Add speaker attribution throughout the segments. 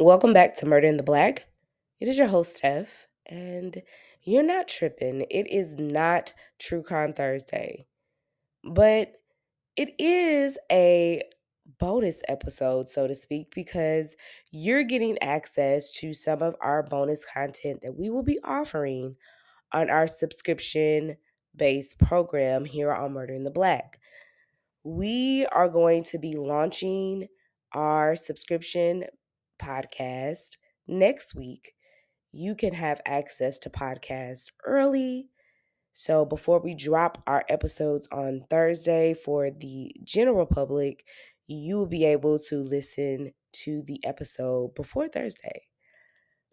Speaker 1: Welcome back to Murder in the Black. It is your host, Steph, and you're not tripping. It is not True Crime Thursday, but it is a bonus episode, so to speak, because you're getting access to some of our bonus content that we will be offering on our subscription based program here on Murder in the Black. We are going to be launching our subscription podcast next week, you can have access to podcasts early. So before we drop our episodes on Thursday for the general public, you will be able to listen to the episode before Thursday.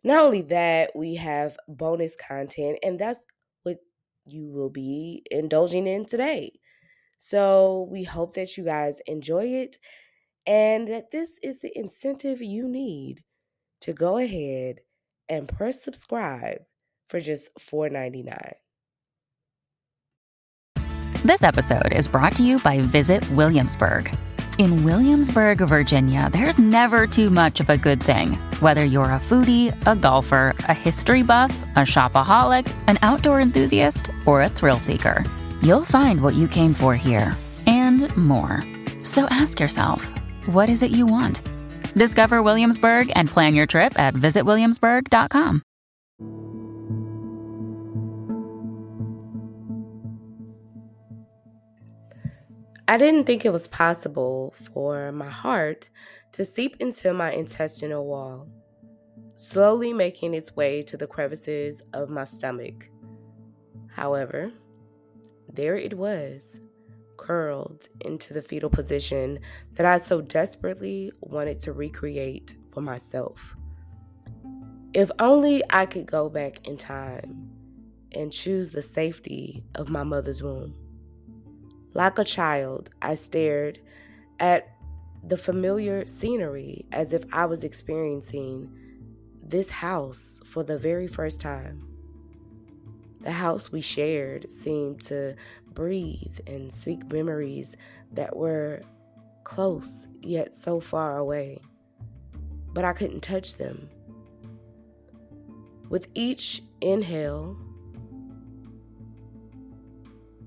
Speaker 1: Not only that, we have bonus content, and that's what you will be indulging in today. So we hope that you guys enjoy it and that this is the incentive you need to go ahead and press subscribe for just $4.99.
Speaker 2: This episode is brought to you by Visit Williamsburg. In Williamsburg, Virginia, there's never too much of a good thing. Whether you're a foodie, a golfer, a history buff, a shopaholic, an outdoor enthusiast, or a thrill seeker, you'll find what you came for here and more. So ask yourself, what is it you want? Discover Williamsburg and plan your trip at visitwilliamsburg.com.
Speaker 1: I didn't think it was possible for my heart to seep into my intestinal wall, slowly making its way to the crevices of my stomach. However, there it was, curled into the fetal position that I so desperately wanted to recreate for myself. If only I could go back in time and choose the safety of my mother's womb. Like a child, I stared at the familiar scenery as if I was experiencing this house for the very first time. The house we shared seemed to breathe and speak memories that were close yet so far away. But I couldn't touch them. With each inhale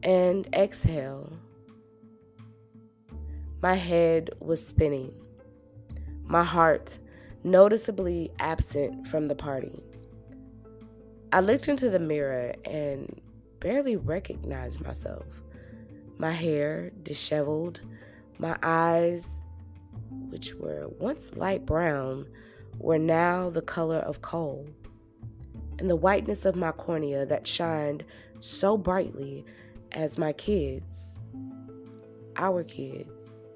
Speaker 1: and exhale, my head was spinning, my heart noticeably absent from the party. I looked into the mirror and barely recognized myself. My hair disheveled, my eyes, which were once light brown, were now the color of coal, and the whiteness of my cornea that shined so brightly as my kids, our kids,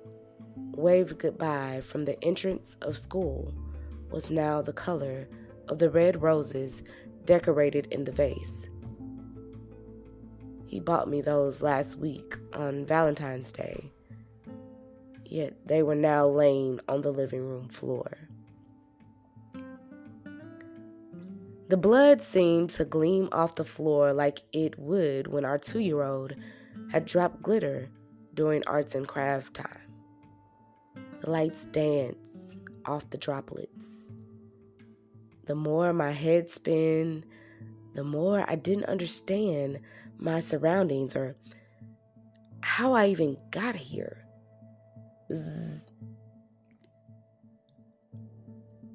Speaker 1: waved goodbye from the entrance of school was now the color of the red roses decorated in the vase. He bought me those last week on Valentine's Day, yet they were now laying on the living room floor. The blood seemed to gleam off the floor like it would when our two year old had dropped glitter during arts and craft time. The lights dance off the droplets. The more my head spin, the more I didn't understand my surroundings or how I even got here. Bzz.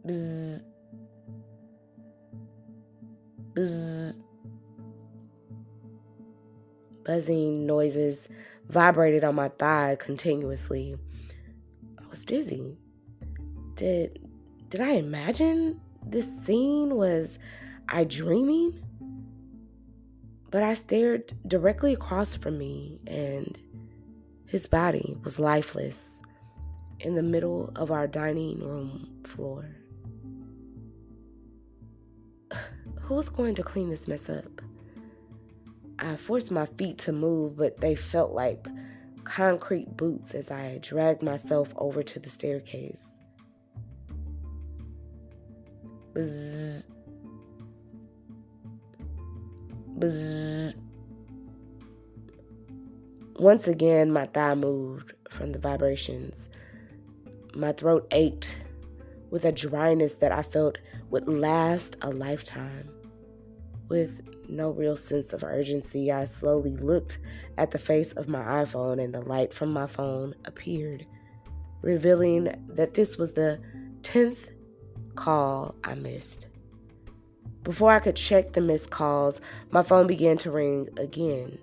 Speaker 1: Bzz. Bzz. Buzzing noises vibrated on my thigh continuously. I was dizzy. Did did I imagine this scene? Was I dreaming? But I stared directly across from me, and his body was lifeless in the middle of our dining room floor. Who was going to clean this mess up? I forced my feet to move, but they felt like concrete boots as I dragged myself over to the staircase. Bzz. Once again, my thigh moved from the vibrations. My throat ached with a dryness that I felt would last a lifetime. With no real sense of urgency, I slowly looked at the face of my iPhone and the light from my phone appeared, revealing that this was the 10th call I missed. Before I could check the missed calls, my phone began to ring again.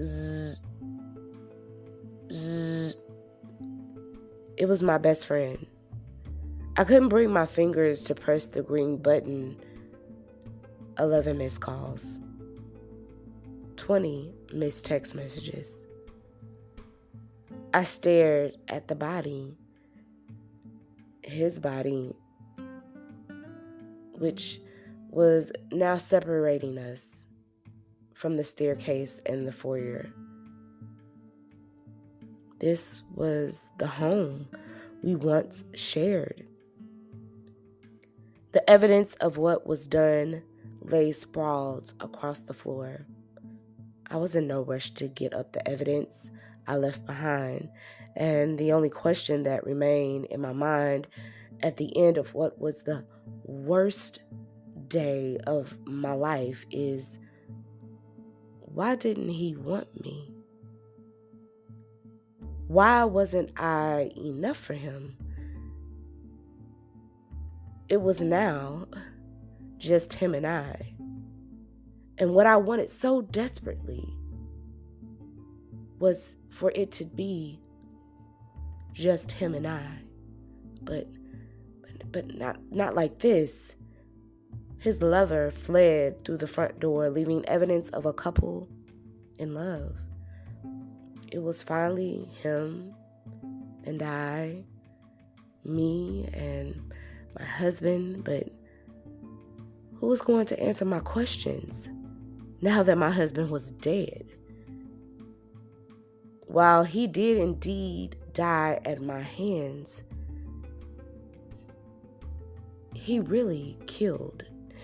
Speaker 1: Zzz. Zzz. It was my best friend. I couldn't bring my fingers to press the green button. 11 missed calls, 20 missed text messages. I stared at the body, his body, which was now separating us from the staircase and the foyer. This was the home we once shared. The evidence of what was done lay sprawled across the floor. I was in no rush to get up the evidence I left behind, and the only question that remained in my mind at the end of what was the worst day of my life is why didn't he want me? Why wasn't I enough for him? It was now just him and I. And what I wanted so desperately was for it to be just him and I. But but, not not like this. His lover fled through the front door, leaving evidence of a couple in love. It was finally him and I, me and my husband, but who was going to answer my questions now that my husband was dead? While he did indeed die at my hands, he really killed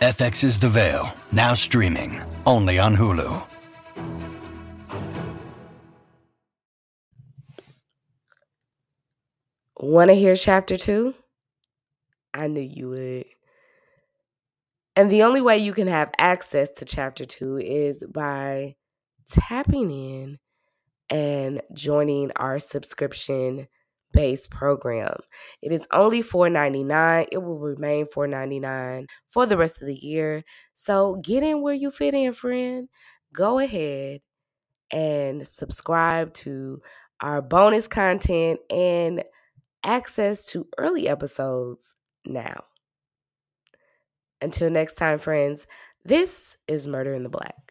Speaker 3: FX's The Veil, now streaming, only on Hulu.
Speaker 1: Want to hear chapter two? I knew you would. And the only way you can have access to chapter two is by tapping in and joining our subscription based program. It is only $4.99. It will remain $4.99 for the rest of the year. So get in where you fit in, friend. Go ahead and subscribe to our bonus content and access to early episodes now. Until next time, friends, this is Murder in the Black.